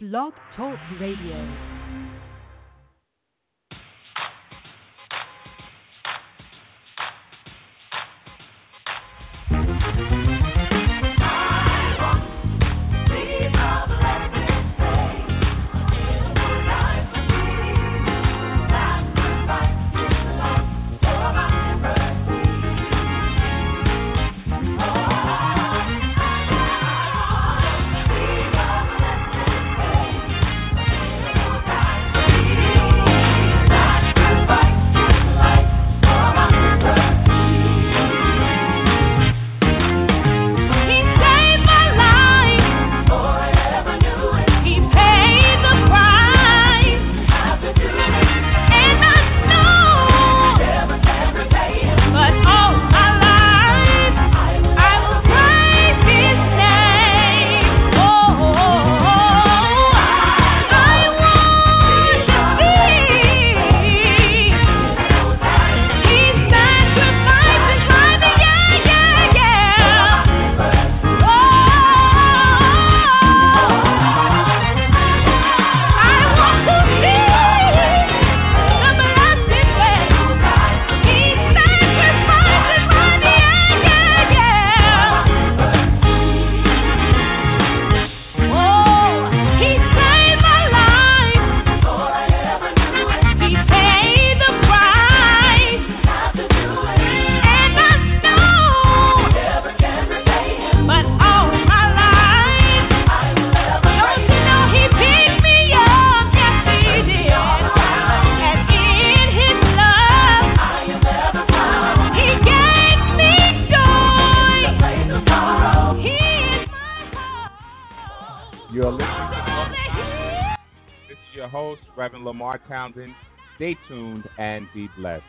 Blog Talk Radio. You're listening. This is your host, Reverend LeMarr Townsend. Stay tuned and be blessed.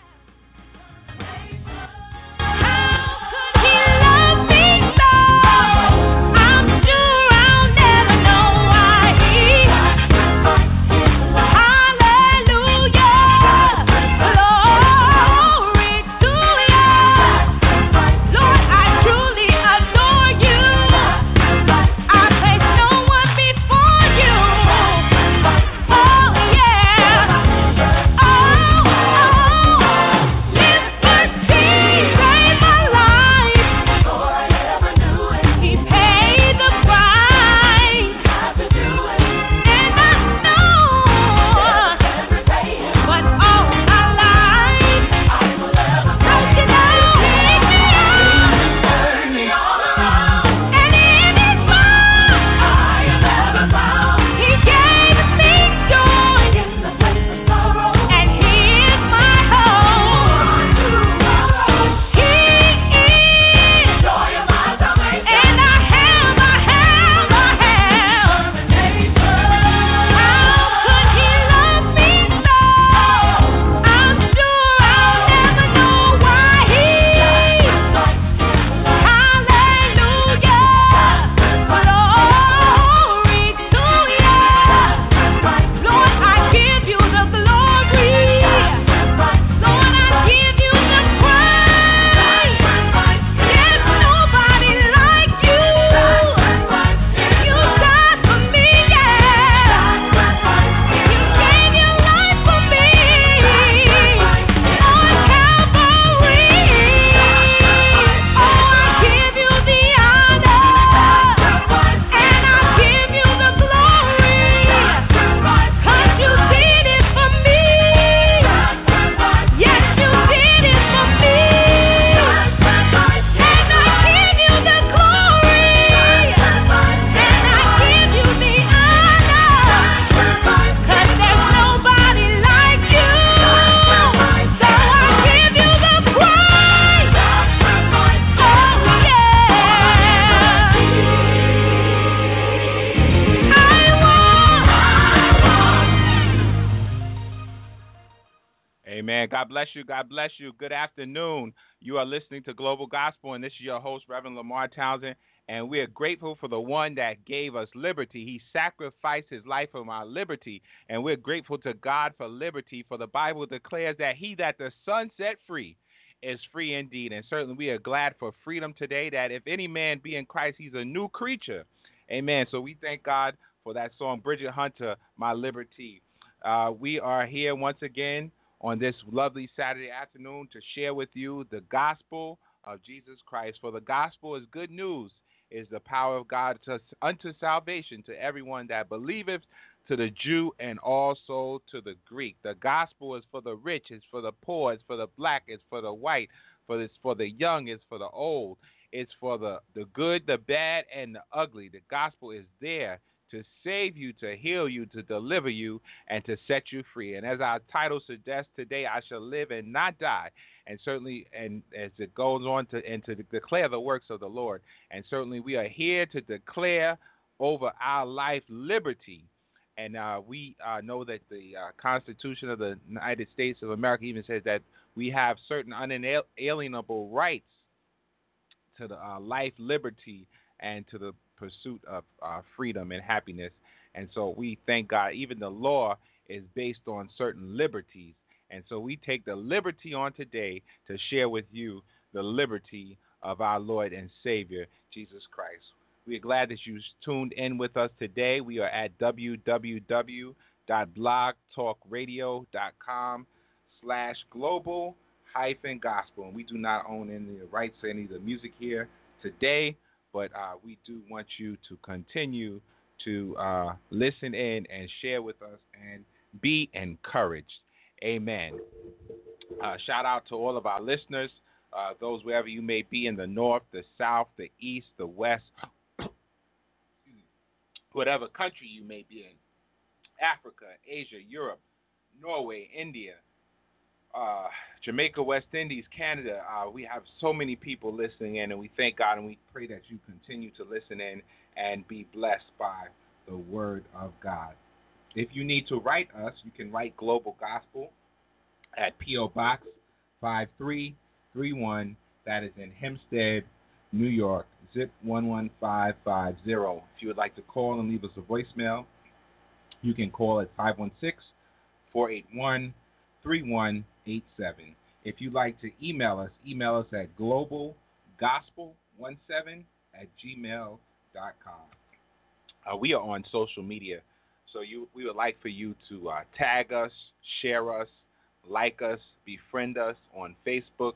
You. God bless you. Good afternoon. You are listening to Global Gospel, and this is your host, Reverend LeMarr Townsend. And we are grateful for the one that gave us liberty. He sacrificed his life for our liberty. And we're grateful to God for liberty, for the Bible declares that he that the Son set free is free indeed. And certainly we are glad for freedom today that if any man be in Christ, he's a new creature. Amen. So we thank God for that song, Bridget Hunter, My Liberty. Uh, we are here once again on this lovely Saturday afternoon to share with you the gospel of Jesus Christ. For the gospel is good news, is the power of God to, unto salvation to everyone that believeth, to the Jew and also to the Greek. The gospel is for the rich, it's for the poor, it's for the black, it's for the white, for it's for the young, it's for the old. It's for the, the good, the bad, and the ugly. The gospel is there to save you, to heal you, to deliver you, and to set you free. And as our title suggests today, I shall live and not die. And certainly, and as it goes on to and to declare the works of the Lord. And certainly, we are here to declare over our life liberty. And uh, we uh, know that the uh, Constitution of the United States of America even says that we have certain unalienable rights to the uh, life, liberty, and to the pursuit of uh, freedom and happiness. And so we thank God. Even the law is based on certain liberties. And so we take the liberty on today to share with you the liberty of our Lord and Savior, Jesus Christ. We are glad that you tuned in with us today. We are at www.blogtalkradio.com slash global hyphen gospel. And we do not own any rights to any of the music here today, but uh, we do want you to continue to uh, listen in and share with us and be encouraged. Amen. Uh, shout out to all of our listeners, uh, those wherever you may be in the north, the south, the east, the west, whatever country you may be in Africa, Asia, Europe, Norway, India, uh, Jamaica, West Indies, Canada. Uh, we have so many people listening in, and we thank God and we pray that you continue to listen in and be blessed by the Word of God. If you need to write us, you can write Global Gospel at P.O. Box 5331. That is in Hempstead, New York, zip 11550. If you would like to call and leave us a voicemail, you can call at 516 481 3187. If you'd like to email us, email us at globalgospel17 at gmail.com. Uh, we are on social media, so you, we would like for you to uh, tag us, share us, like us, befriend us on Facebook,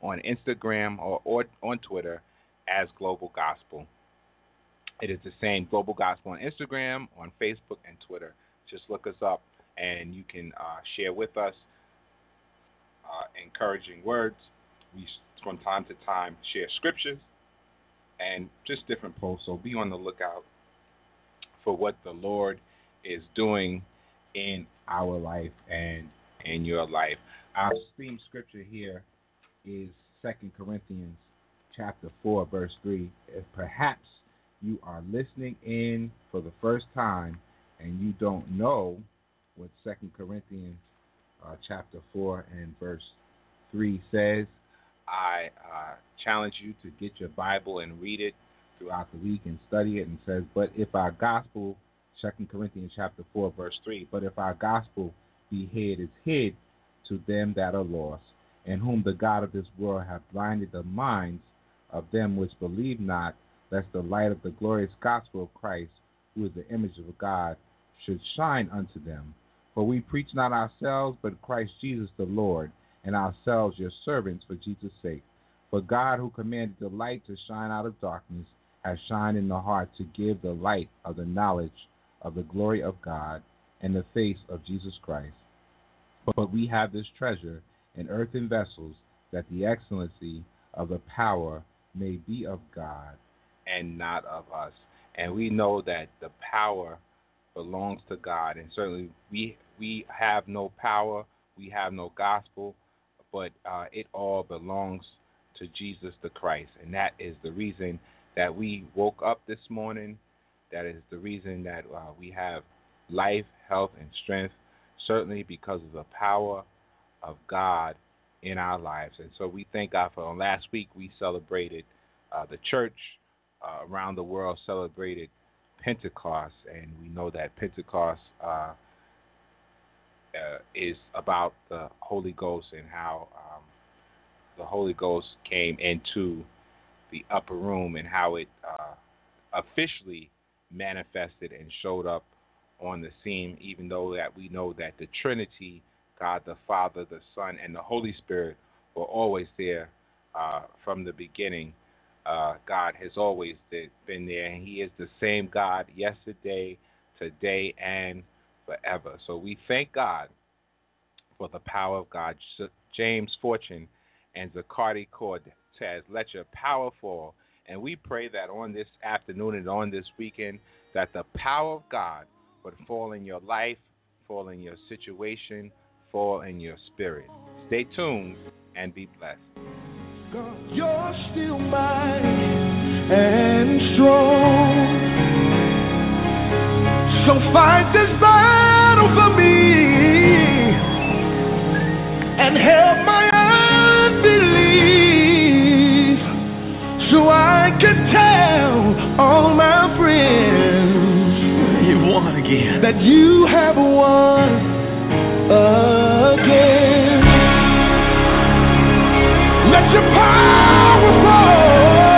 on Instagram, or, or on Twitter as Global Gospel. It is the same Global Gospel on Instagram, on Facebook, and Twitter. Just look us up and you can uh, share with us uh, encouraging words. We, from time to time, share scriptures and just different posts. So be on the lookout for what the Lord is doing in our life and in your life. Our theme scripture here is Second Corinthians chapter 4, verse 3. If perhaps you are listening in for the first time and you don't know what Second Corinthians uh, chapter four and verse three says. I uh, challenge you to get your Bible and read it throughout the week and study it. And says, but if our gospel, Second Corinthians chapter four verse three, but if our gospel be hid, is hid to them that are lost, and whom the God of this world hath blinded the minds of them which believe not, lest the light of the glorious gospel of Christ, who is the image of God, should shine unto them. For we preach not ourselves, but Christ Jesus the Lord, and ourselves your servants for Jesus' sake. For God, who commanded the light to shine out of darkness, has shined in the heart to give the light of the knowledge of the glory of God and the face of Jesus Christ. But we have this treasure in earthen vessels, that the excellency of the power may be of God and not of us. And we know that the power belongs to God, and certainly we we have no power, we have no gospel, but uh, it all belongs to Jesus the Christ. And that is the reason that we woke up this morning. That is the reason that uh, we have life, health, and strength, certainly because of the power of God in our lives. And so we thank God for last week we celebrated uh, the church uh, around the world celebrated Pentecost, and we know that Pentecost uh, uh, is about the Holy Ghost and how um, the Holy Ghost came into the upper room and how it uh, officially manifested and showed up on the scene, even though that we know that the Trinity, God the Father, the Son, and the Holy Spirit were always there uh, from the beginning. Uh, God has always been there, and He is the same God yesterday, today, and forever. So we thank God for the power of God. James Fortune and Zacardi says, Let your power fall. And we pray that on this afternoon and on this weekend, that the power of God would fall in your life, fall in your situation, fall in your spirit. Stay tuned and be blessed. God, you're still mighty and strong. So fight this battle for me and help my unbelief so I can tell all my friends you won again that you have won again. Let your power fall.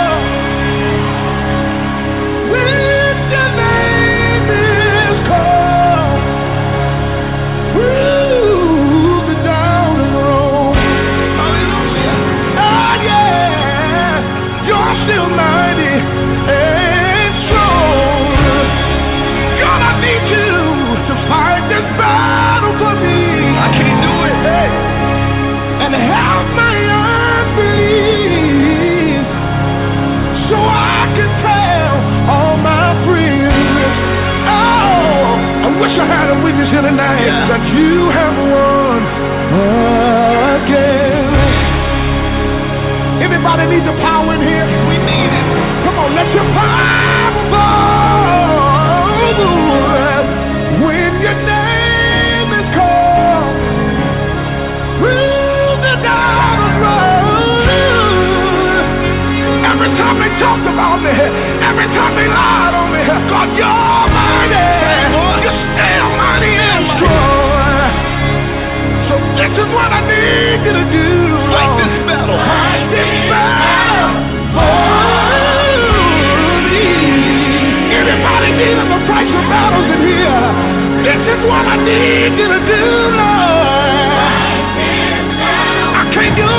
I wish I had a witness here tonight Yeah. that you have won again. Everybody needs a power in here. We need it. Come on, let your power fall. When your name time they talked about me, every time they lied on me, God, you're mighty. You're still mighty and strong. So this is what I need you to do. Fight this battle. Fight this battle for me. Anybody needing to fight some battles in here? This is what I need you to do, Lord. I can't do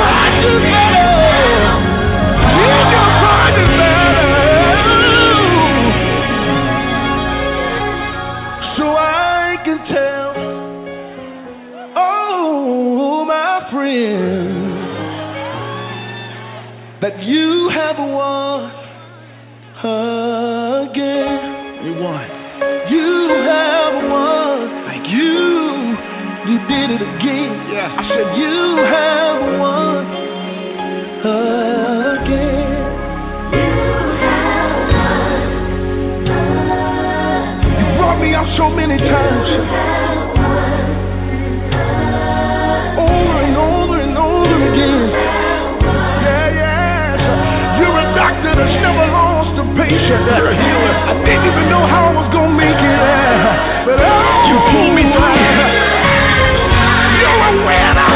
it. Fight this out so many times. Over and over and over again. Yeah, yes. You're a doctor that's never lost a patient. You're a healer. I didn't even know how I was gonna make it. But oh, You pulled me through. You're a winner.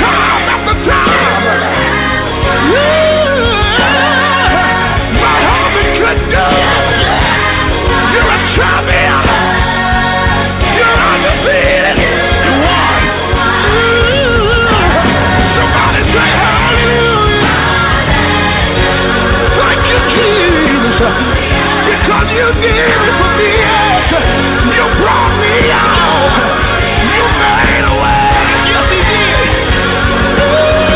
Time after time. Yeah. You did for me. You brought me out. You made a way. Yes, he did. Ooh.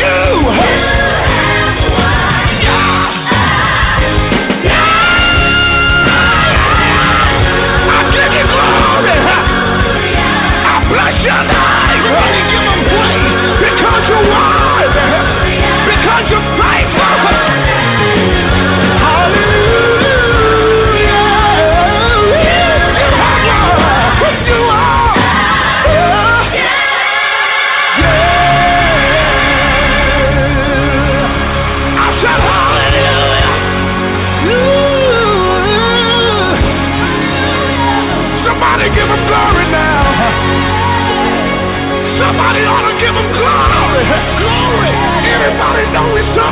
You. You bless your name. Give him praise because you're wise.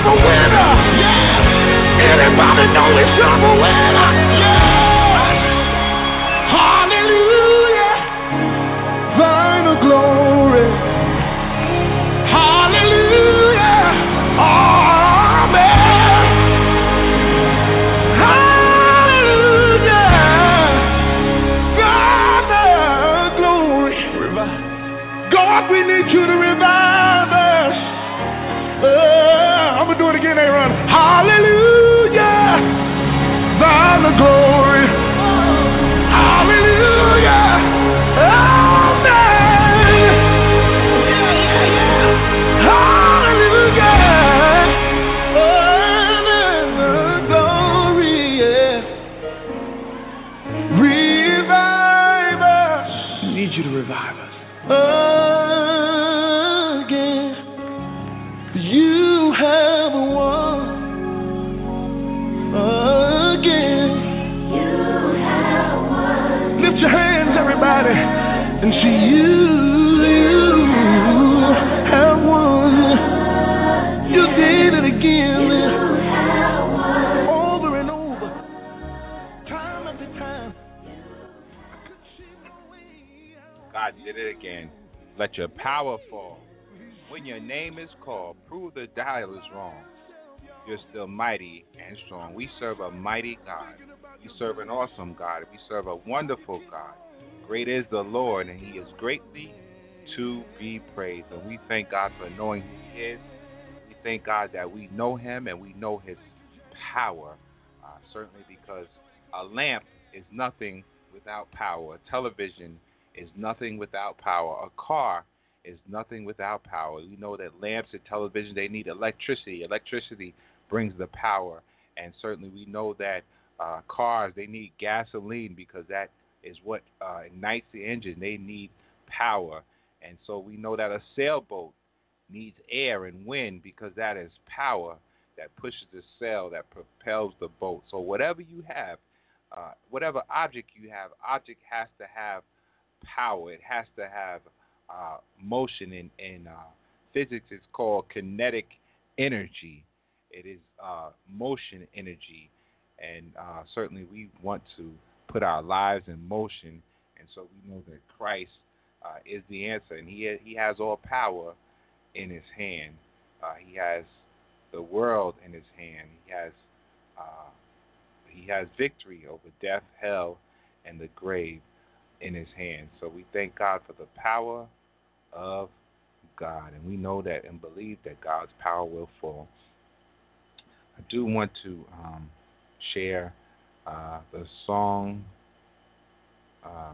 Serve a winner? Yeah. Anybody know we serve a winner? Yeah. Is wrong. You're still mighty and strong. We serve a mighty God. We serve an awesome God. We serve a wonderful God. Great is the Lord, and He is greatly to be praised. And we thank God for knowing who He is. We thank God that we know Him and we know His power. Uh, certainly because a lamp is nothing without power. A television is nothing without power. A car is nothing without power. We know that lamps and television they need electricity. Electricity brings the power, and certainly we know that uh, cars they need gasoline because that is what uh, ignites the engine. They need power, and so we know that a sailboat needs air and wind because that is power that pushes the sail that propels the boat. So whatever you have, uh, whatever object you have, object has to have power. It has to have uh, motion. In, in uh, physics, is called kinetic energy. It is uh, motion energy, and uh, certainly we want to put our lives in motion. And so we know that Christ uh, is the answer, and he he has all power in his hand. Uh, he has the world in his hand. He has he has victory over death, hell, and the grave in his hand. So we thank God for the power of God, and we know that and believe that God's power will fall. I do want to um, share uh, the song, uh,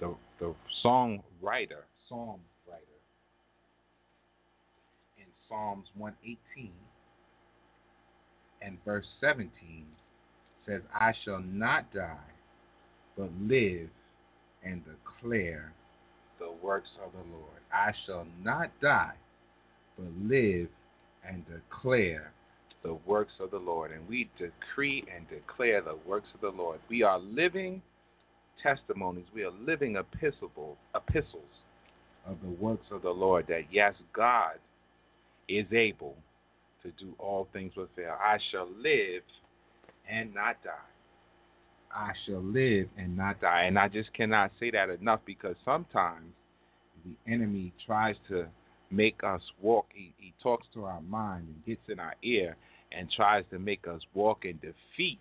the the song writer, psalm writer, in Psalms 118 and verse 17 says, "I shall not die, but live and declare the works of the Lord. I shall not die, but live and declare the works of the Lord. And we decree and declare the works of the Lord. We are living testimonies. We are living epistle, epistles of the works of the Lord. That yes, God is able to do all things with fail. I shall live and not die. I shall live and not die. And I just cannot say that enough because sometimes the enemy tries to make us walk. He, he talks to our mind and gets in our ear and tries to make us walk in defeat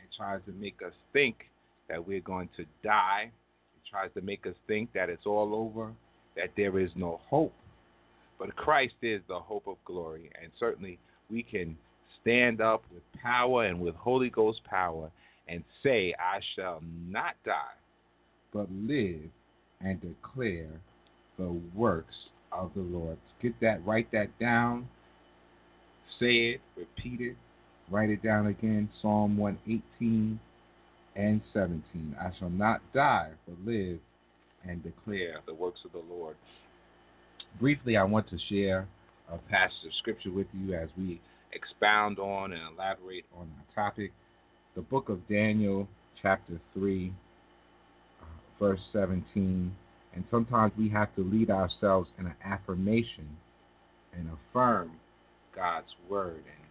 and tries to make us think that we're going to die. He tries to make us think that it's all over, that there is no hope. But Christ is the hope of glory, and certainly we can stand up with power and with Holy Ghost power and say, I shall not die, but live and declare the works of the Lord. Get that, write that down, say it, repeat it, write it down again. Psalm 118 and 17. I shall not die, but live and declare the works of the Lord. Briefly, I want to share a passage of scripture with you as we expound on and elaborate on our topic. The book of Daniel, chapter 3, uh, verse 17 And sometimes we have to lead ourselves in an affirmation and affirm God's word. And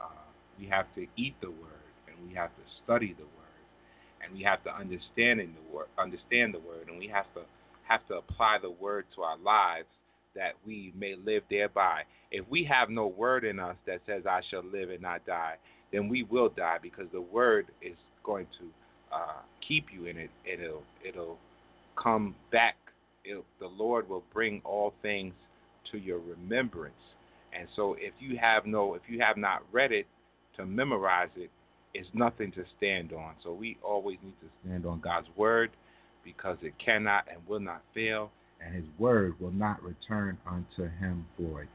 uh, we have to eat the word, and we have to study the word, and we have to understand the word, understand the word, and we have to have to apply the word to our lives that we may live thereby. If we have no word in us that says, I shall live and not die, then we will die because the word is going to uh, keep you in it. It'll, it'll come back. It'll, the Lord will bring all things to your remembrance. And so if you have no, if you have not read it to memorize it, it's nothing to stand on. So we always need to stand on God's word because it cannot and will not fail and his word will not return unto him void.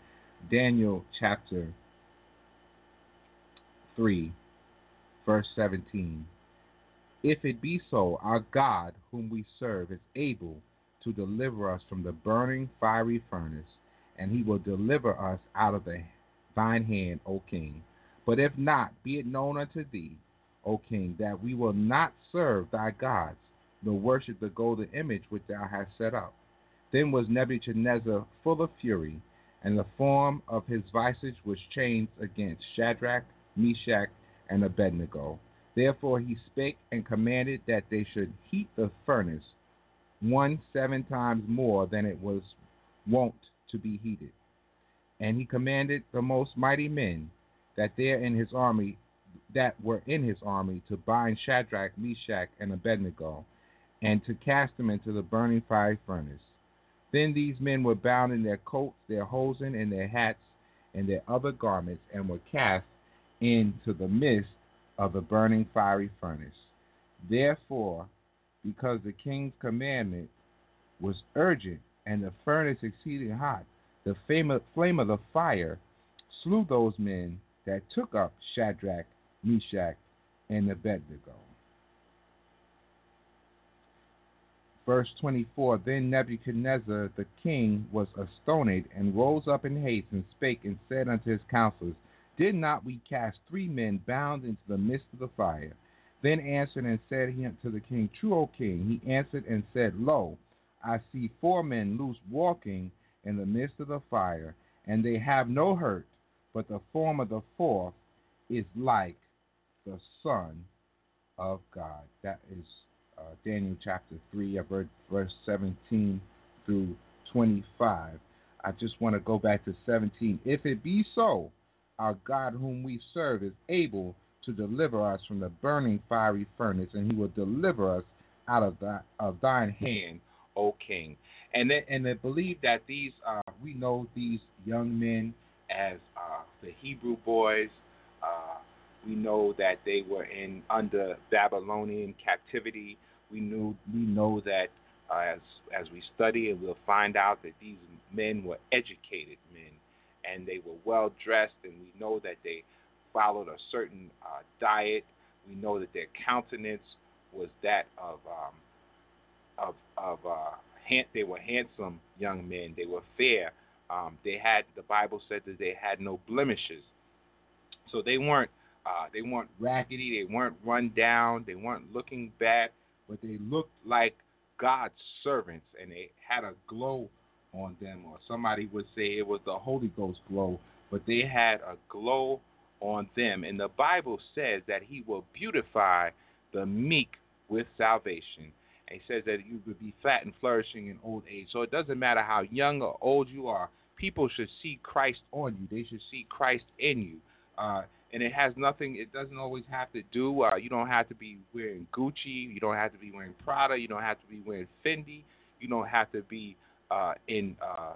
Daniel chapter 3, verse 17. If it be so, our God, whom we serve, is able to deliver us from the burning fiery furnace, and he will deliver us out of the, thine hand, O king. But if not, be it known unto thee, O king, that we will not serve thy gods, nor worship the golden image which thou hast set up. Then was Nebuchadnezzar full of fury, and the form of his visage was changed against Shadrach, Meshach, and Abednego. Therefore he spake and commanded that they should heat the furnace one seven times more than it was wont to be heated. And he commanded the most mighty men that there in his army that were in his army to bind Shadrach, Meshach, and Abednego, and to cast them into the burning fiery furnace. Then these men were bound in their coats, their hosen, and their hats, and their other garments, and were cast into the midst of the burning fiery furnace. Therefore, because the king's commandment was urgent, and the furnace exceeding hot, the flame of the fire slew those men that took up Shadrach, Meshach, and Abednego. Verse 24 Then Nebuchadnezzar the king was astonished, and rose up in haste, and spake and said unto his counselors, Did not we cast three men bound into the midst of the fire? Then answered and said he unto the king, True, O king. He answered and said, Lo, I see four men loose walking in the midst of the fire, and they have no hurt, but the form of the fourth is like the Son of God. That is uh, Daniel chapter 3, verse 17 through 25. I just want to go back to 17. If it be so, our God whom we serve is able to deliver us from the burning fiery furnace, and he will deliver us out of, thy, of thine hand, O king. And they, and they believe that these, uh, we know these young men as uh, the Hebrew boys. Uh, we know that they were in under Babylonian captivity. We knew we know that uh, as as we study, and we'll find out that these men were educated men, and they were well dressed, and we know that they followed a certain uh, diet. We know that their countenance was that of um, of of uh, they were handsome young men. They were fair. Um, they had the Bible said that they had no blemishes, so they weren't uh, they weren't raggedy. They weren't run down. They weren't looking bad but they looked like God's servants and they had a glow on them, or somebody would say it was the Holy Ghost glow, but they had a glow on them. And the Bible says that He will beautify the meek with salvation. And He says that you will be fat and flourishing in old age. So it doesn't matter how young or old you are, people should see Christ on you, they should see Christ in you. Uh, and it has nothing. It doesn't always have to do. Uh, you don't have to be wearing Gucci. You don't have to be wearing Prada. You don't have to be wearing Fendi. You don't have to be uh, in uh,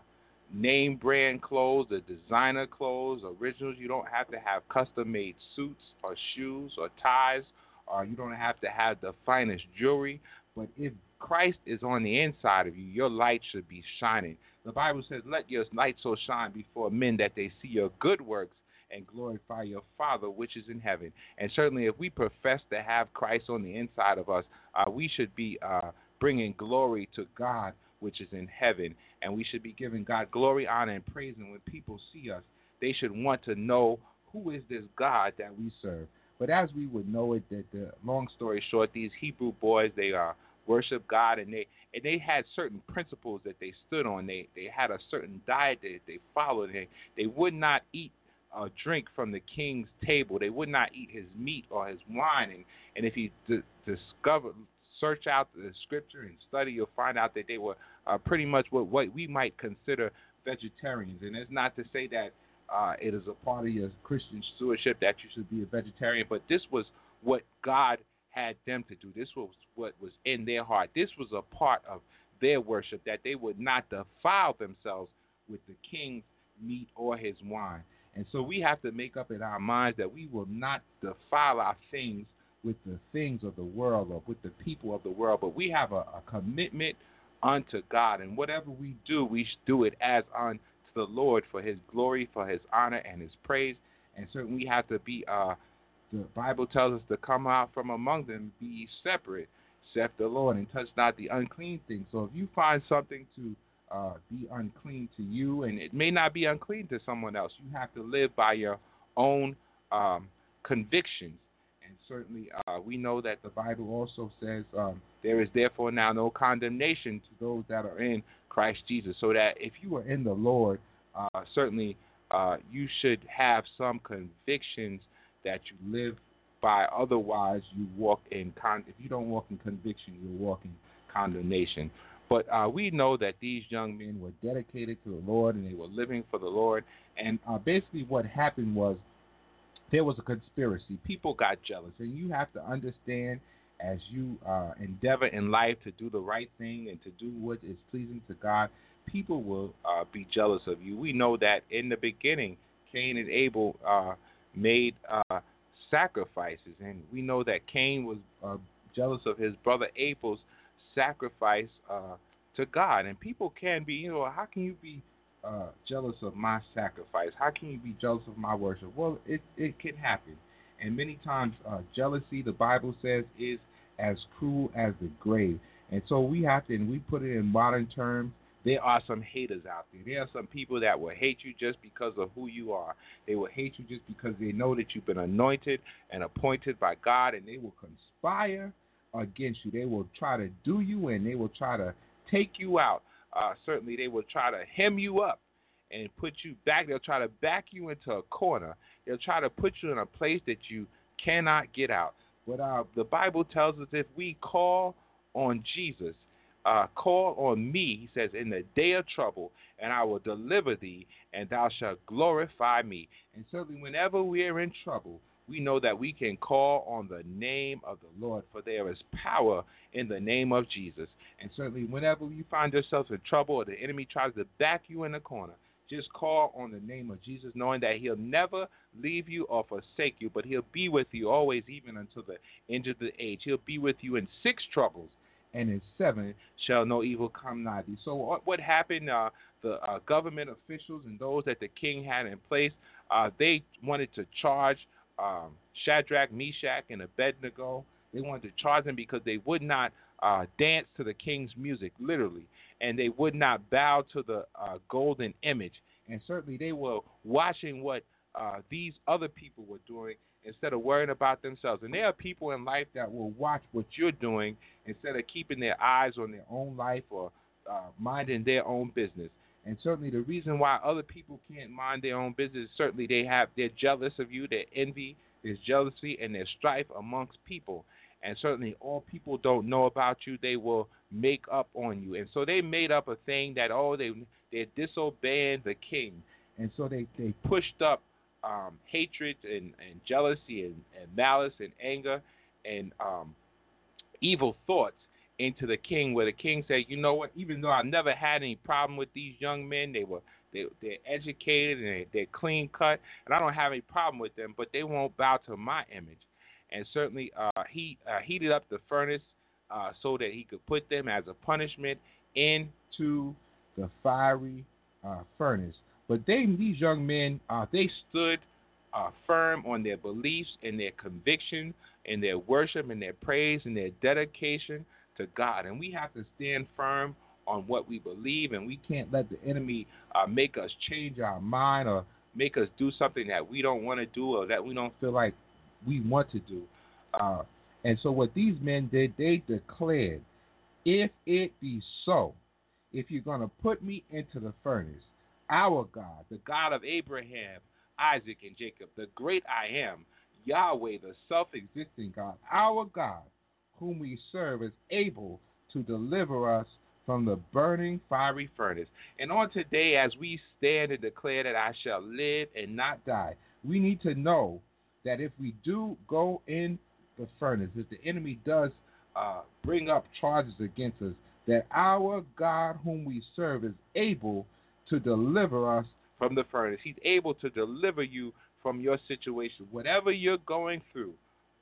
name brand clothes, the designer clothes, originals. You don't have to have custom made suits or shoes or ties, or you don't have to have the finest jewelry. But if Christ is on the inside of you, your light should be shining. The Bible says, "Let your light so shine before men that they see your good works." and glorify your Father which is in heaven. And certainly, if we profess to have Christ on the inside of us, uh, we should be uh, bringing glory to God which is in heaven. And we should be giving God glory, honor, and praise. And when people see us, they should want to know who is this God that we serve. But as we would know it, that the long story short, these Hebrew boys they uh, worship God and they and they had certain principles that they stood on. They they had a certain diet that they followed. They they would not eat or drink from the king's table. They would not eat his meat or his wine. And and if you d- discover search out the scripture and study, you'll find out that they were uh, pretty much what what we might consider vegetarians. And it's not to say that uh, it is a part of your Christian stewardship that you should be a vegetarian, but this was what God had them to do. This was what was in their heart. This was a part of their worship that they would not defile themselves with the king's meat or his wine. And so we have to make up in our minds that we will not defile our things with the things of the world or with the people of the world, but we have a, a commitment unto God. And whatever we do, we should do it as unto the Lord for his glory, for his honor, and his praise. And certainly we have to be, uh, the Bible tells us to come out from among them, be separate, saith the Lord, and touch not the unclean thing. So if you find something to uh, be unclean to you, and it may not be unclean to someone else, you have to live by your own um, convictions certainly, uh, we know that the Bible also says um, there is therefore now no condemnation to those that are in Christ Jesus. So that if you are in the Lord, uh, certainly uh, you should have some convictions that you live by. Otherwise, you walk in con. If you don't walk in conviction, you walk in condemnation. But uh, we know that these young men were dedicated to the Lord and they were living for the Lord. And uh, basically, what happened was there was a conspiracy. People got jealous, and you have to understand as you uh, endeavor in life to do the right thing and to do what is pleasing to God, people will uh, be jealous of you. We know that in the beginning, Cain and Abel uh, made uh, sacrifices, and we know that Cain was uh, jealous of his brother Abel's sacrifice uh, to God. And people can be, you know, how can you be uh, jealous of my sacrifice? How can you be jealous of my worship? Well, it it can happen, and many times uh, jealousy, the Bible says, is as cruel as the grave. And so we have to, and we put it in modern terms. There are some haters out there. There are some people that will hate you just because of who you are. They will hate you just because they know that you've been anointed and appointed by God, and they will conspire against you. They will try to do you in. They will try to take you out uh, certainly they will try to hem you up and put you back. They'll try to back you into a corner. They'll try to put you in a place that you cannot get out. But uh, the Bible tells us if we call on Jesus, uh, call on me, he says, in the day of trouble, and I will deliver thee, and thou shalt glorify me. And certainly, whenever we are in trouble, we know that we can call on the name of the Lord, for there is power in the name of Jesus. And certainly, whenever you find yourself in trouble or the enemy tries to back you in the corner, just call on the name of Jesus, knowing that He'll never leave you or forsake you, but He'll be with you always, even until the end of the age. He'll be with you in six troubles, and in seven shall no evil come nigh thee. So, what happened? Uh, the uh, government officials and those that the king had in place, uh, they wanted to charge um, Shadrach, Meshach, and Abednego. They wanted to charge them because they would not uh, dance to the king's music, literally, and they would not bow to the uh, golden image. And certainly they were watching what uh, these other people were doing instead of worrying about themselves. And there are people in life that will watch what you're doing instead of keeping their eyes on their own life or uh, minding their own business. And certainly the reason why other people can't mind their own business, certainly they have they're jealous of you, their envy, there's jealousy and there's strife amongst people. And certainly all people don't know about you, they will make up on you. And so they made up a thing that oh they they're disobeying the king. And so they, they pushed up um, hatred and, and jealousy and, and malice and anger and um, evil thoughts into the king, where the king said, "You know what? Even though I never had any problem with these young men, they were they they're educated and they, they're clean cut, and I don't have any problem with them, but they won't bow to my image." And certainly, uh, he uh, heated up the furnace uh, so that he could put them as a punishment into the fiery uh, furnace. But they, these young men, uh, they stood uh, firm on their beliefs and their conviction and their worship and their praise and their dedication to God. And we have to stand firm on what we believe, and we can't let the enemy uh, make us change our mind or make us do something that we don't want to do or that we don't feel like we want to do. Uh, and so, what these men did, they declared if it be so, if you're going to put me into the furnace, our God, the God of Abraham, Isaac, and Jacob, the great I am, Yahweh, the self existing God, our God, whom we serve, is able to deliver us from the burning fiery furnace. And on today, as we stand and declare that I shall live and not die, we need to know that if we do go in the furnace, if the enemy does uh, bring up charges against us, that our God, whom we serve, is able to deliver us from the furnace. He's able to deliver you from your situation, whatever you're going through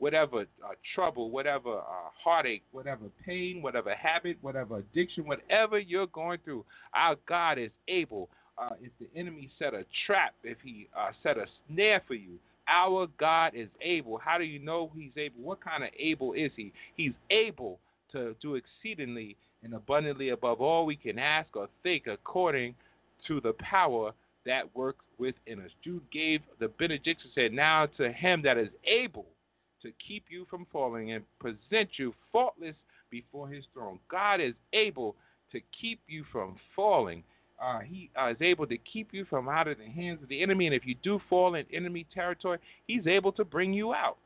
whatever uh, trouble, whatever uh, heartache, whatever pain, whatever habit, whatever addiction, whatever you're going through, our God is able. Uh, if the enemy set a trap, if he uh, set a snare for you, our God is able. How do you know he's able? What kind of able is he? He's able to do exceedingly and abundantly above all we can ask or think according to the power that works within us. Jude gave the benediction, said, Now to him that is able to keep you from falling and present you faultless before his throne. God is able to keep you from falling. Uh, he uh, is able to keep you from out of the hands of the enemy. And if you do fall in enemy territory, he's able to bring you out.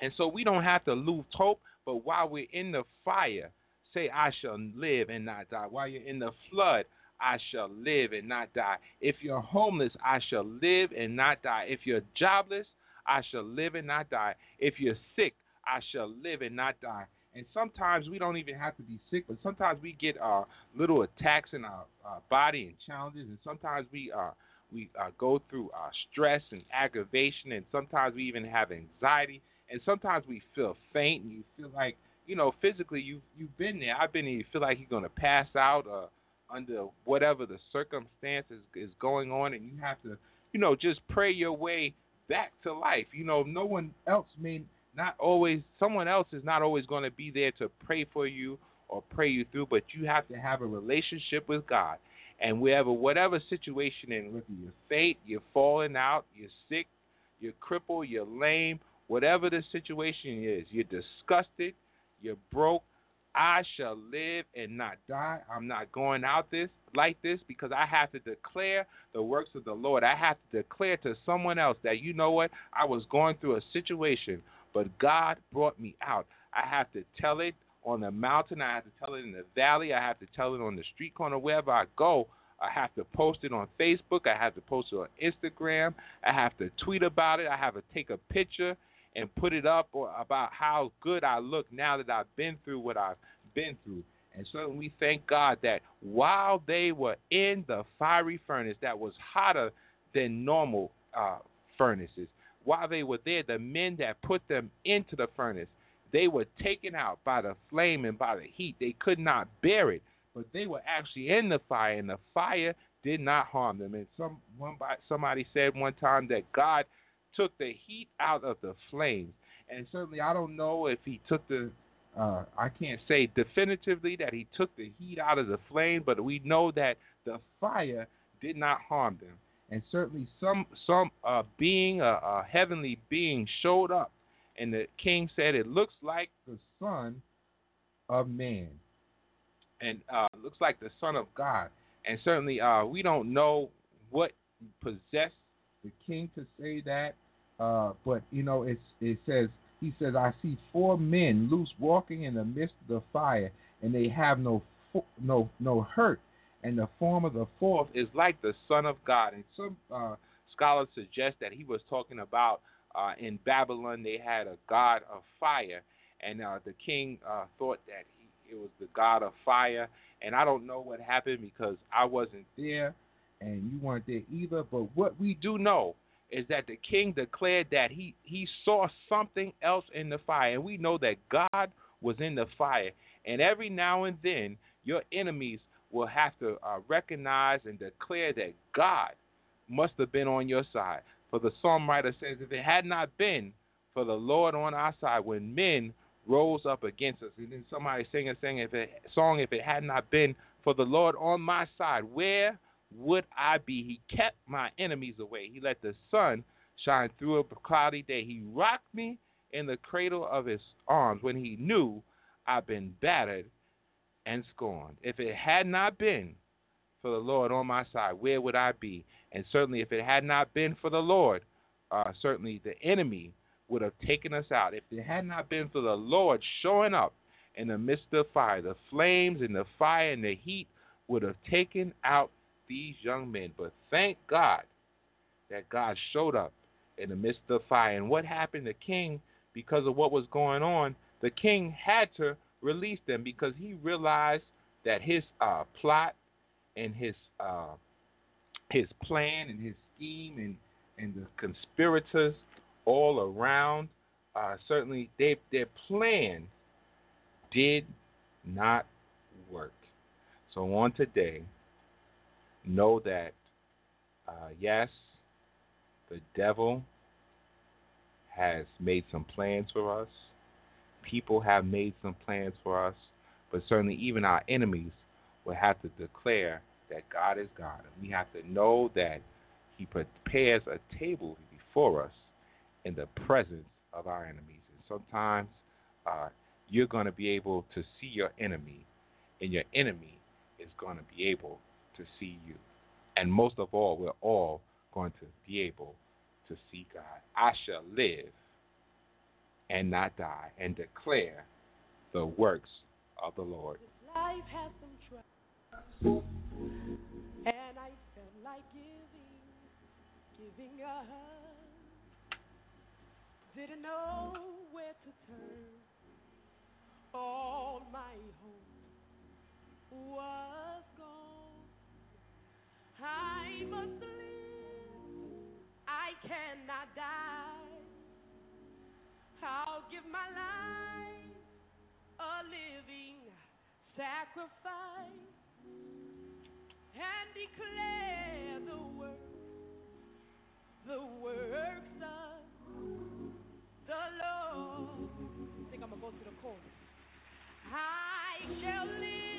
And so we don't have to lose hope, but while we're in the fire, say, I shall live and not die. While you're in the flood, I shall live and not die. If you're homeless, I shall live and not die. If you're jobless, I shall live and not die. If you're sick, I shall live and not die. And sometimes we don't even have to be sick, but sometimes we get uh, little attacks in our uh, body and challenges, and sometimes we uh, we uh, go through uh, stress and aggravation, and sometimes we even have anxiety, and sometimes we feel faint, and you feel like you know physically you you've been there. I've been there. You feel like you're gonna pass out uh, under whatever the circumstances is going on, and you have to you know just pray your way back to life. You know, no one else may not always, someone else is not always going to be there to pray for you or pray you through, but you have to have a relationship with God. And wherever, whatever situation in, whether you're faint, you're falling out, you're sick, you're crippled, you're lame, whatever the situation is, you're disgusted, you're broke, I shall live and not die. I'm not going out this like this because I have to declare the works of the Lord. I have to declare to someone else that you know what? I was going through a situation, but God brought me out. I have to tell it on the mountain, I have to tell it in the valley, I have to tell it on the street corner wherever I go. I have to post it on Facebook, I have to post it on Instagram, I have to tweet about it, I have to take a picture and put it up about how good I look now that I've been through what I've been through. And so we thank God that while they were in the fiery furnace that was hotter than normal uh, furnaces, while they were there, the men that put them into the furnace, they were taken out by the flame and by the heat. They could not bear it, but they were actually in the fire, and the fire did not harm them. And some one somebody said one time that God took the heat out of the flames. And certainly, I don't know if he took the uh, I can't say definitively that he took the heat out of the flame, but we know that the fire did not harm them. And certainly, some some uh, being, a, a heavenly being, showed up, and the king said, "It looks like the Son of Man, and uh, looks like the Son of God." And certainly, uh, we don't know what possessed the king to say that, uh, but you know, it's, it says he says, I see four men loose walking in the midst of the fire, and they have no no no hurt. And the form of the fourth is like the Son of God. And some uh, scholars suggest that he was talking about uh, in Babylon they had a god of fire, and uh, the king uh, thought that he, it was the god of fire. And I don't know what happened because I wasn't there, and you weren't there either. But what we do know is that the king declared that he, he saw something else in the fire. And we know that God was in the fire. And every now and then, your enemies will have to uh, recognize and declare that God must have been on your side. For the psalm writer says, if it had not been for the Lord on our side, when men rose up against us, and then somebody sing a if song, if it had not been for the Lord on my side, where would I be? He kept my enemies away. He let the sun shine through a cloudy day. He rocked me in the cradle of his arms when he knew I'd been battered and scorned. If it had not been for the Lord on my side, where would I be? And certainly, if it had not been for the Lord, uh, certainly the enemy would have taken us out. If it had not been for the Lord showing up in the midst of fire, the flames and the fire and the heat would have taken out these young men. But thank God that God showed up in the midst of fire. And what happened? The king, because of what was going on, the king had to release them because he realized that his uh, plot and his uh, his plan and his scheme and and the conspirators all around uh, certainly they, their plan did not work. So on today, know that uh, yes, the devil has made some plans for us. People have made some plans for us, but certainly even our enemies will have to declare that God is God. And we have to know that He prepares a table before us in the presence of our enemies. And sometimes uh, you're going to be able to see your enemy, and your enemy is going to be able to see you. And most of all, we're all going to be able to see God. I shall live and not die and declare the works of the Lord. Life has some trouble, and I felt like giving, giving. Didn't know where to turn. All my hope was gone. I must live. I cannot die. I'll give my life a living sacrifice and declare the works, the works of the Lord. I think I'm gonna go to the chorus. I shall live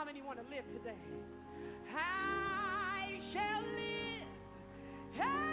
How many want to live today? I shall live and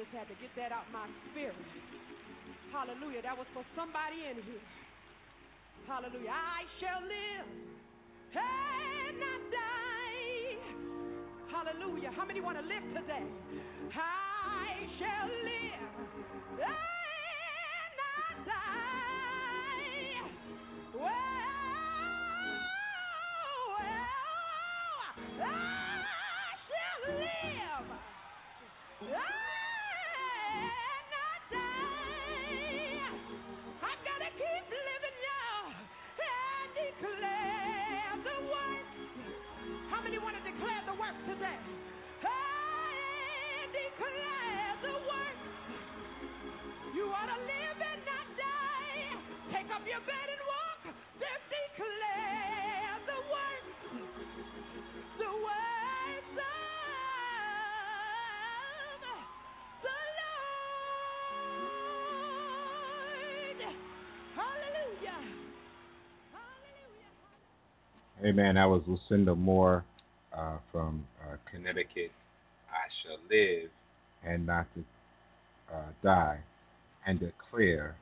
just had to get that out my spirit. Hallelujah. That was for somebody in here. Hallelujah. I shall live and not die. Hallelujah. How many want to live today? I shall live and not die. Well, How many want to declare the works today? I declare the works. You ought to live and not die. Take up your bed and walk. Just declare the works. The of the Lord. Hallelujah. Hallelujah. Amen. That was Lucinda Moore uh, from uh, Connecticut. I shall live and not to uh, die, and declare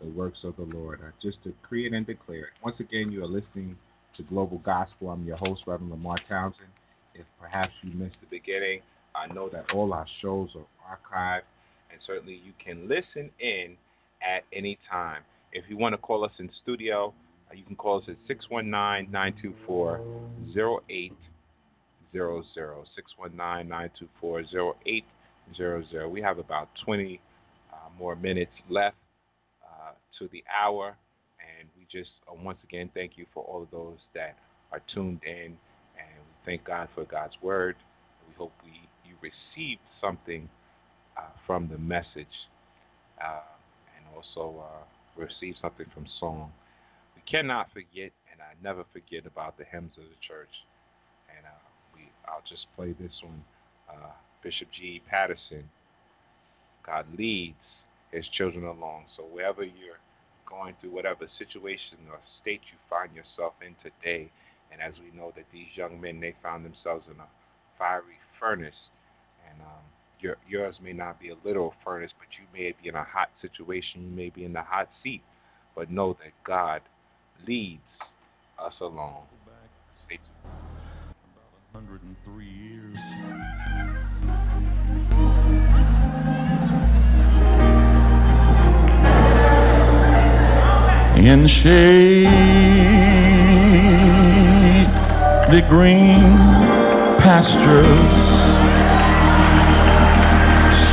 the works of the Lord. I just decree it and declare it. Once again, you are listening to Global Gospel. I'm your host, Reverend LeMarr Townsend. If perhaps you missed the beginning, I know that all our shows are archived, and certainly you can listen in at any time. If you want to call us in studio, uh, you can call us at 619 924 0800. 619 924 0800. We have about 20 uh, more minutes left uh, to the hour, and we just uh, once again thank you for all of those that are tuned in, and we thank God for God's word. We hope we you received something uh, from the message, uh, and also uh, received something from song. We cannot forget, and I never forget about the hymns of the church, I'll just play this one. Bishop G. Patterson. God leads his children along. So wherever you're going through, whatever situation or state you find yourself in today, and as we know that these young men they found themselves in a fiery furnace, and um, your, yours may not be a literal furnace, but you may be in a hot situation, you may be in the hot seat, but know that God leads us along. Stay tuned. About 103 years. in shade the green pastures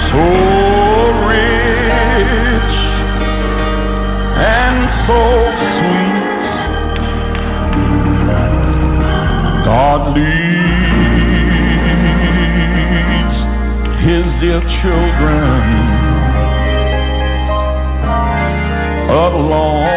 so rich and so sweet God leads his dear children. Along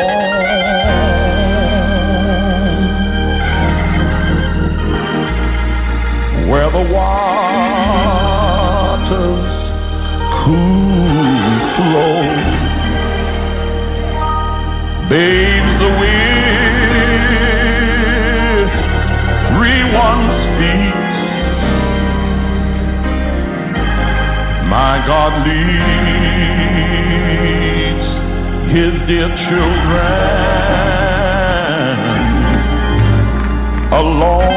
dear children along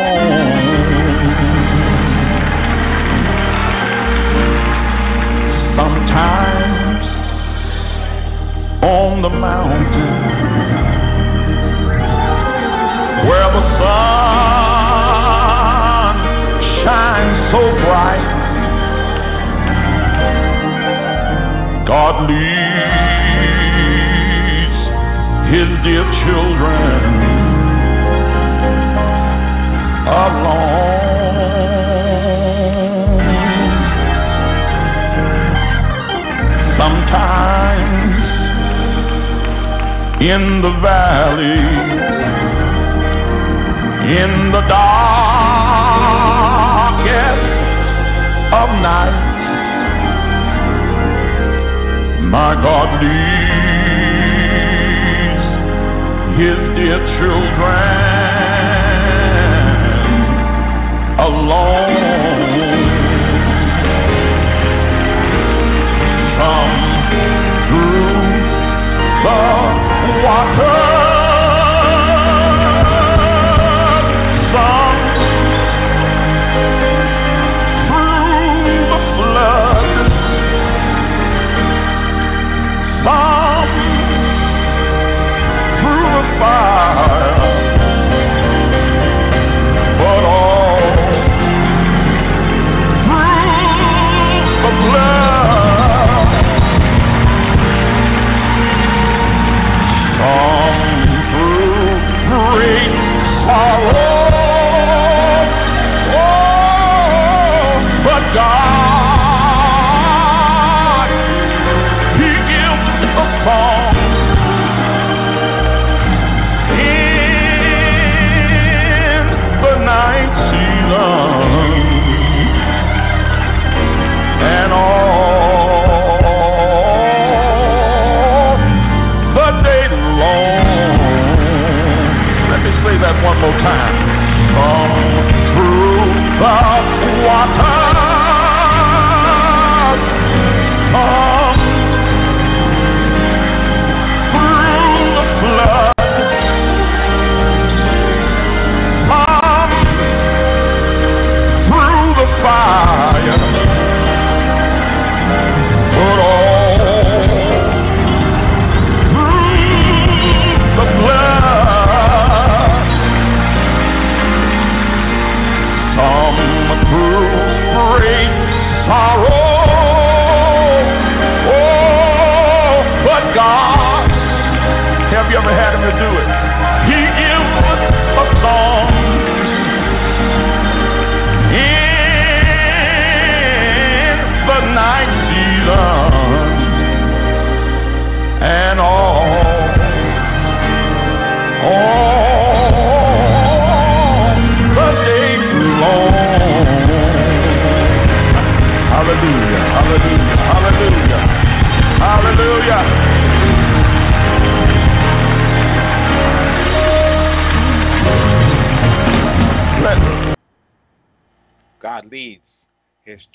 sometimes on the mountain where the sun shines so bright. God leads his dear children along. sometimes in the valley, in the darkest of night, my God leads his dear children alone. come through the water.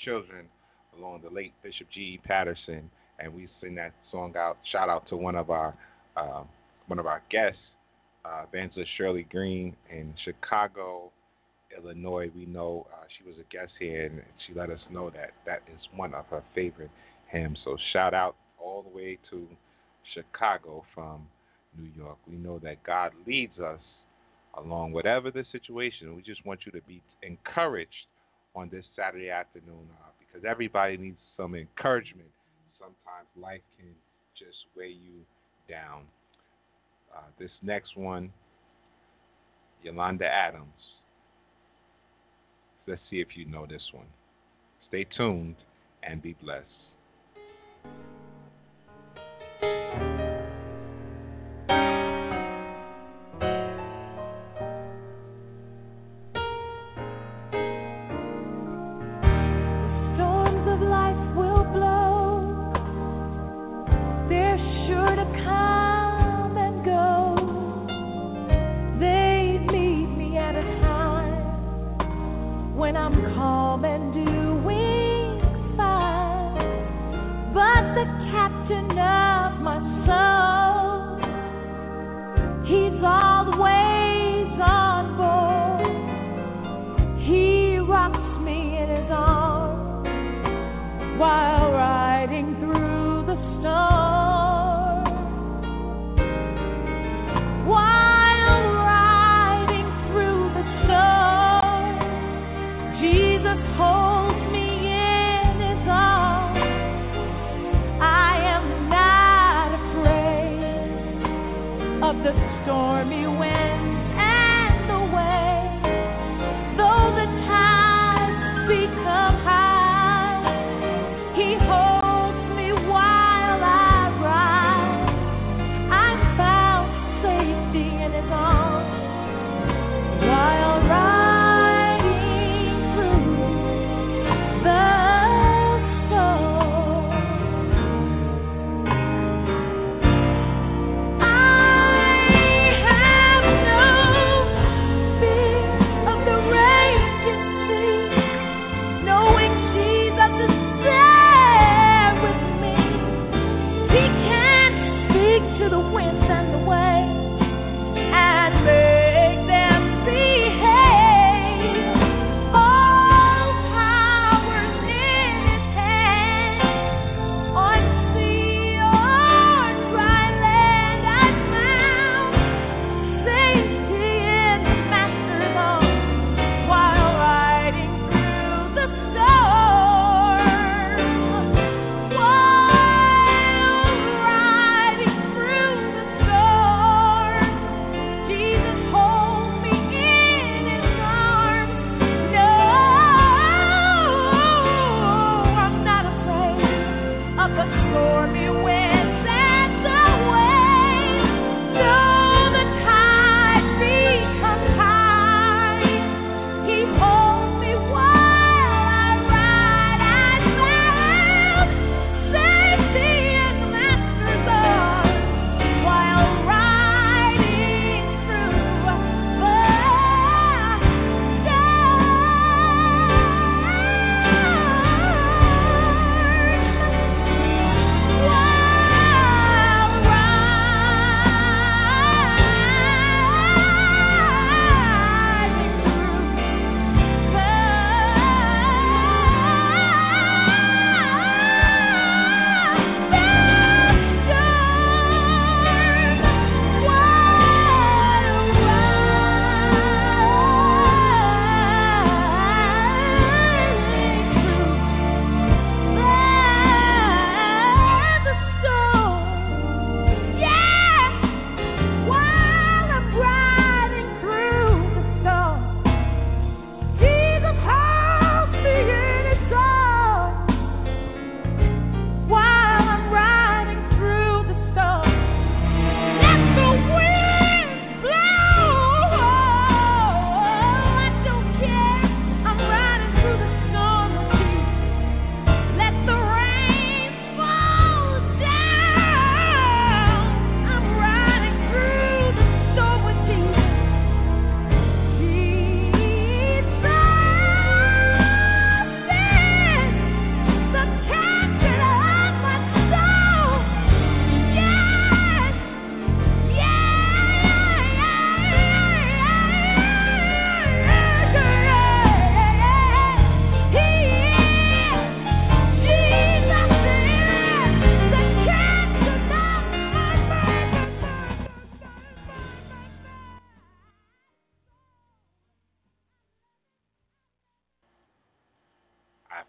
Children along the late Bishop G. Patterson, and we sing that song out. Shout out to one of our uh, one of our guests, uh, Evangelist Shirley Green in Chicago, Illinois. We know uh, she was a guest here, and she let us know that that is one of her favorite hymns. So shout out all the way to Chicago from New York. We know that God leads us along whatever the situation. We just want you to be encouraged on this Saturday afternoon uh, because everybody needs some encouragement. Sometimes life can just weigh you down. Uh, this next one, Yolanda Adams. Let's see if you know this one. Stay tuned and be blessed.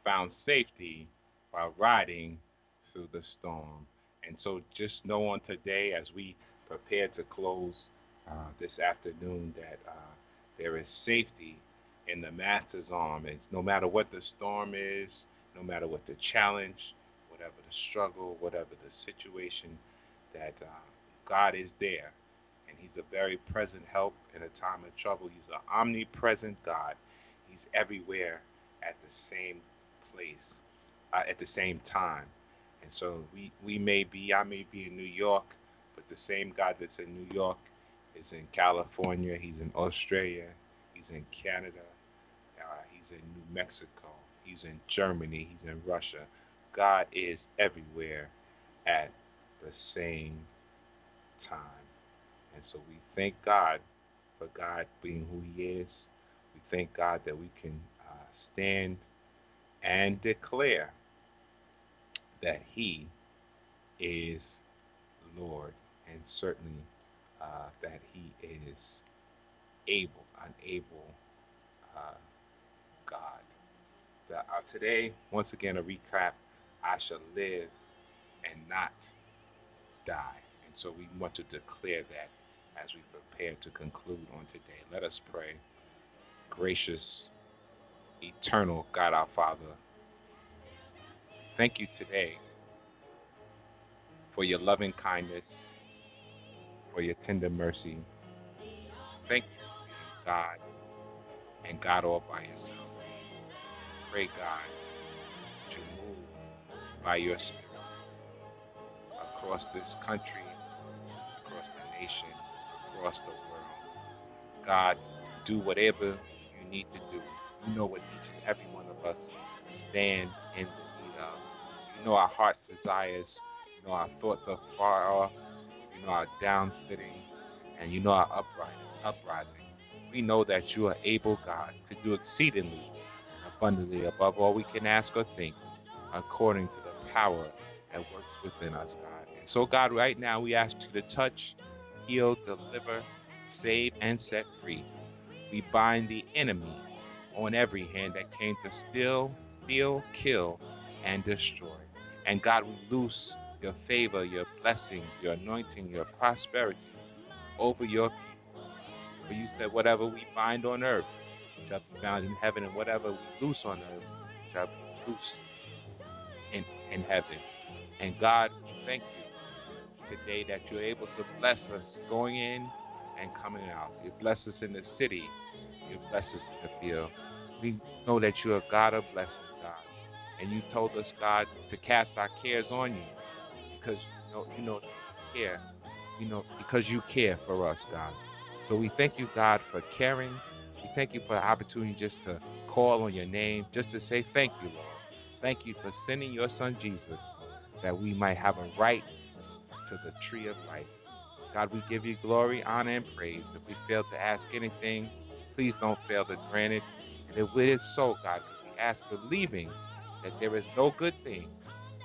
Found safety while riding through the storm. And so just know on today, as we prepare to close uh, this afternoon, that uh, there is safety in the Master's arm. And no matter what the storm is, no matter what the challenge, whatever the struggle, whatever the situation, that uh, God is there. And He's a very present help in a time of trouble. He's an omnipresent God. He's everywhere at the same place, uh, at the same time. And so we, we may be, I may be in New York, but the same God that's in New York is in California, He's in Australia, He's in Canada, uh, He's in New Mexico, He's in Germany, He's in Russia. God is everywhere at the same time. And so we thank God for God being who He is. We thank God that we can uh, stand and declare that He is Lord, and certainly uh, that He is able, unable uh, God. That, uh, today, once again, a recap I shall live and not die. And so we want to declare that as we prepare to conclude on today. Let us pray. Gracious, eternal God our Father, thank you today for your loving kindness, for your tender mercy. Thank you God and God all by yourself. Pray, God, to move by your Spirit across this country, across the nation, across the world. God, do whatever you need to do. Know what each and every one of us stand in the need of. You know our heart's desires. You know our thoughts are far off. You know our down sitting. And you know our uprising. uprising. We know that you are able, God, to do exceedingly abundantly above all we can ask or think, according to the power that works within us, God. And so, God, right now we ask you to touch, heal, deliver, save, and set free. We bind the enemy on every hand that came to steal, steal, kill, and destroy. And God, we loose your favor, your blessing, your anointing, your prosperity over your people. For you said, whatever we bind on earth shall be bound in heaven, and whatever we loose on earth shall be loose in, in heaven. And God, thank you today that you're able to bless us going in and coming out. You bless us in the city. You bless us in the field. We know that you're God of blessings, God. And you told us, God, to cast our cares on you because you know, you know care. You know, because you care for us, God. So we thank you, God, for caring. We thank you for the opportunity just to call on your name, just to say thank you, Lord. Thank you for sending your son Jesus that we might have a right to the tree of life. God, we give you glory, honor, and praise. If we fail to ask anything, please don't fail to grant it. And if it is so, God, we ask believing that there is no good thing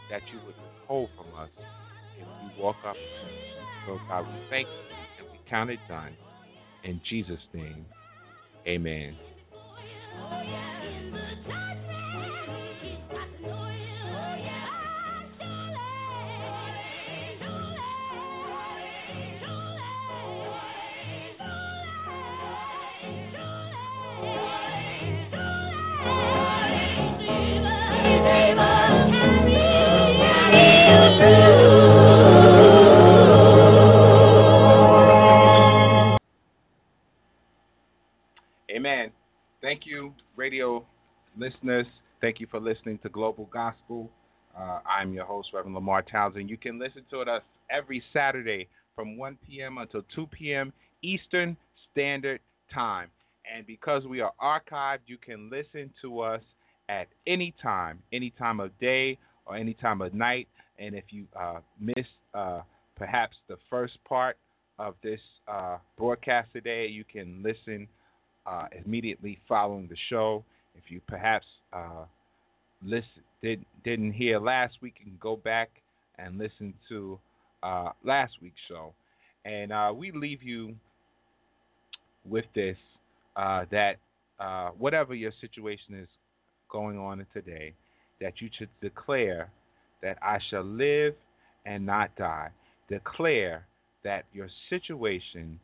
that you would withhold from us if we walk up. So, God, we thank you and we count it done. In Jesus' name, amen. Oh, amen. Thank you for listening to Global Gospel. Uh, I'm your host, Reverend LeMarr Townsend. You can listen to us every Saturday from 1 p.m. until 2 p.m. Eastern Standard Time. And because we are archived, you can listen to us at any time, any time of day or any time of night. And if you uh, missed uh, perhaps the first part of this uh, broadcast today, you can listen uh, immediately following the show. If you perhaps uh, listen, did, didn't hear last week, and go back and listen to uh, last week's show. And uh, we leave you with this uh, that uh, whatever your situation is going on today, that you should declare that I shall live and not die. Declare that your situation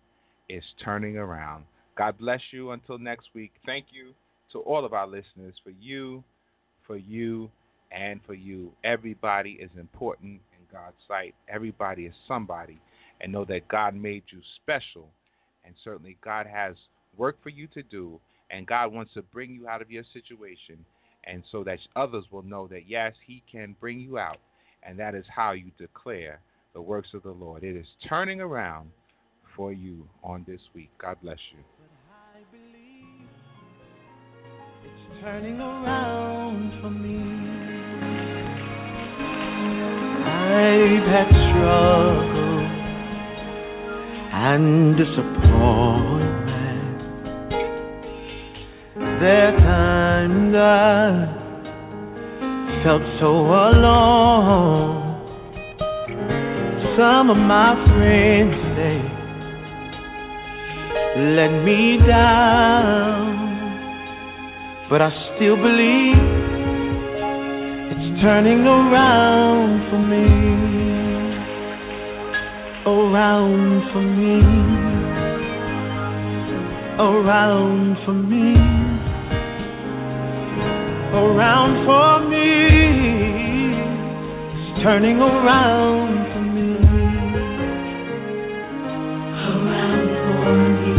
is turning around. God bless you until next week. Thank you to all of our listeners for you, for you, and for you. Everybody is important in God's sight. Everybody is somebody. And know that God made you special. And certainly God has work for you to do. And God wants to bring you out of your situation. And so that others will know that, yes, He can bring you out. And that is how you declare the works of the Lord. It is turning around for you on this week. God bless you. Turning around for me. I've had struggles and disappointment. There are times I felt so alone. Some of my friends they let me down, but I still believe it's turning around for me, around for me, around for me, around for me. It's turning around for me. Around for me.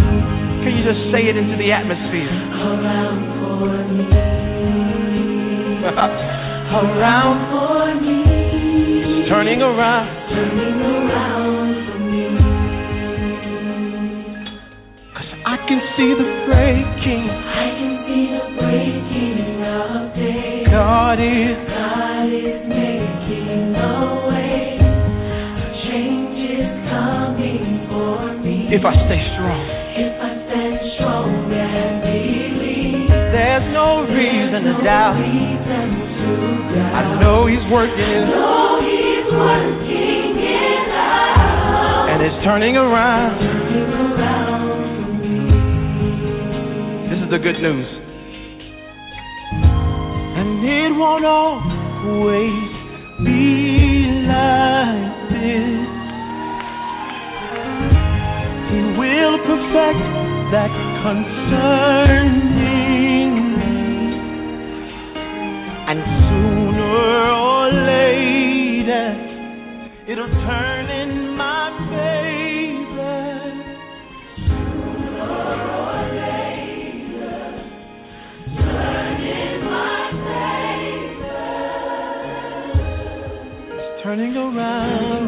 Can you just say it into the atmosphere? Around. Around for me. It's turning around. Turning around for me. Cause I can see the breaking. I can see the breaking of day. God is. God is making a way. Change is coming for me. If I stay strong. Reason to doubt. I know He's working. And it's turning around. This is the good news. And it won't always be like this. He will perfect that concerning it'll turn in my favor. Sooner or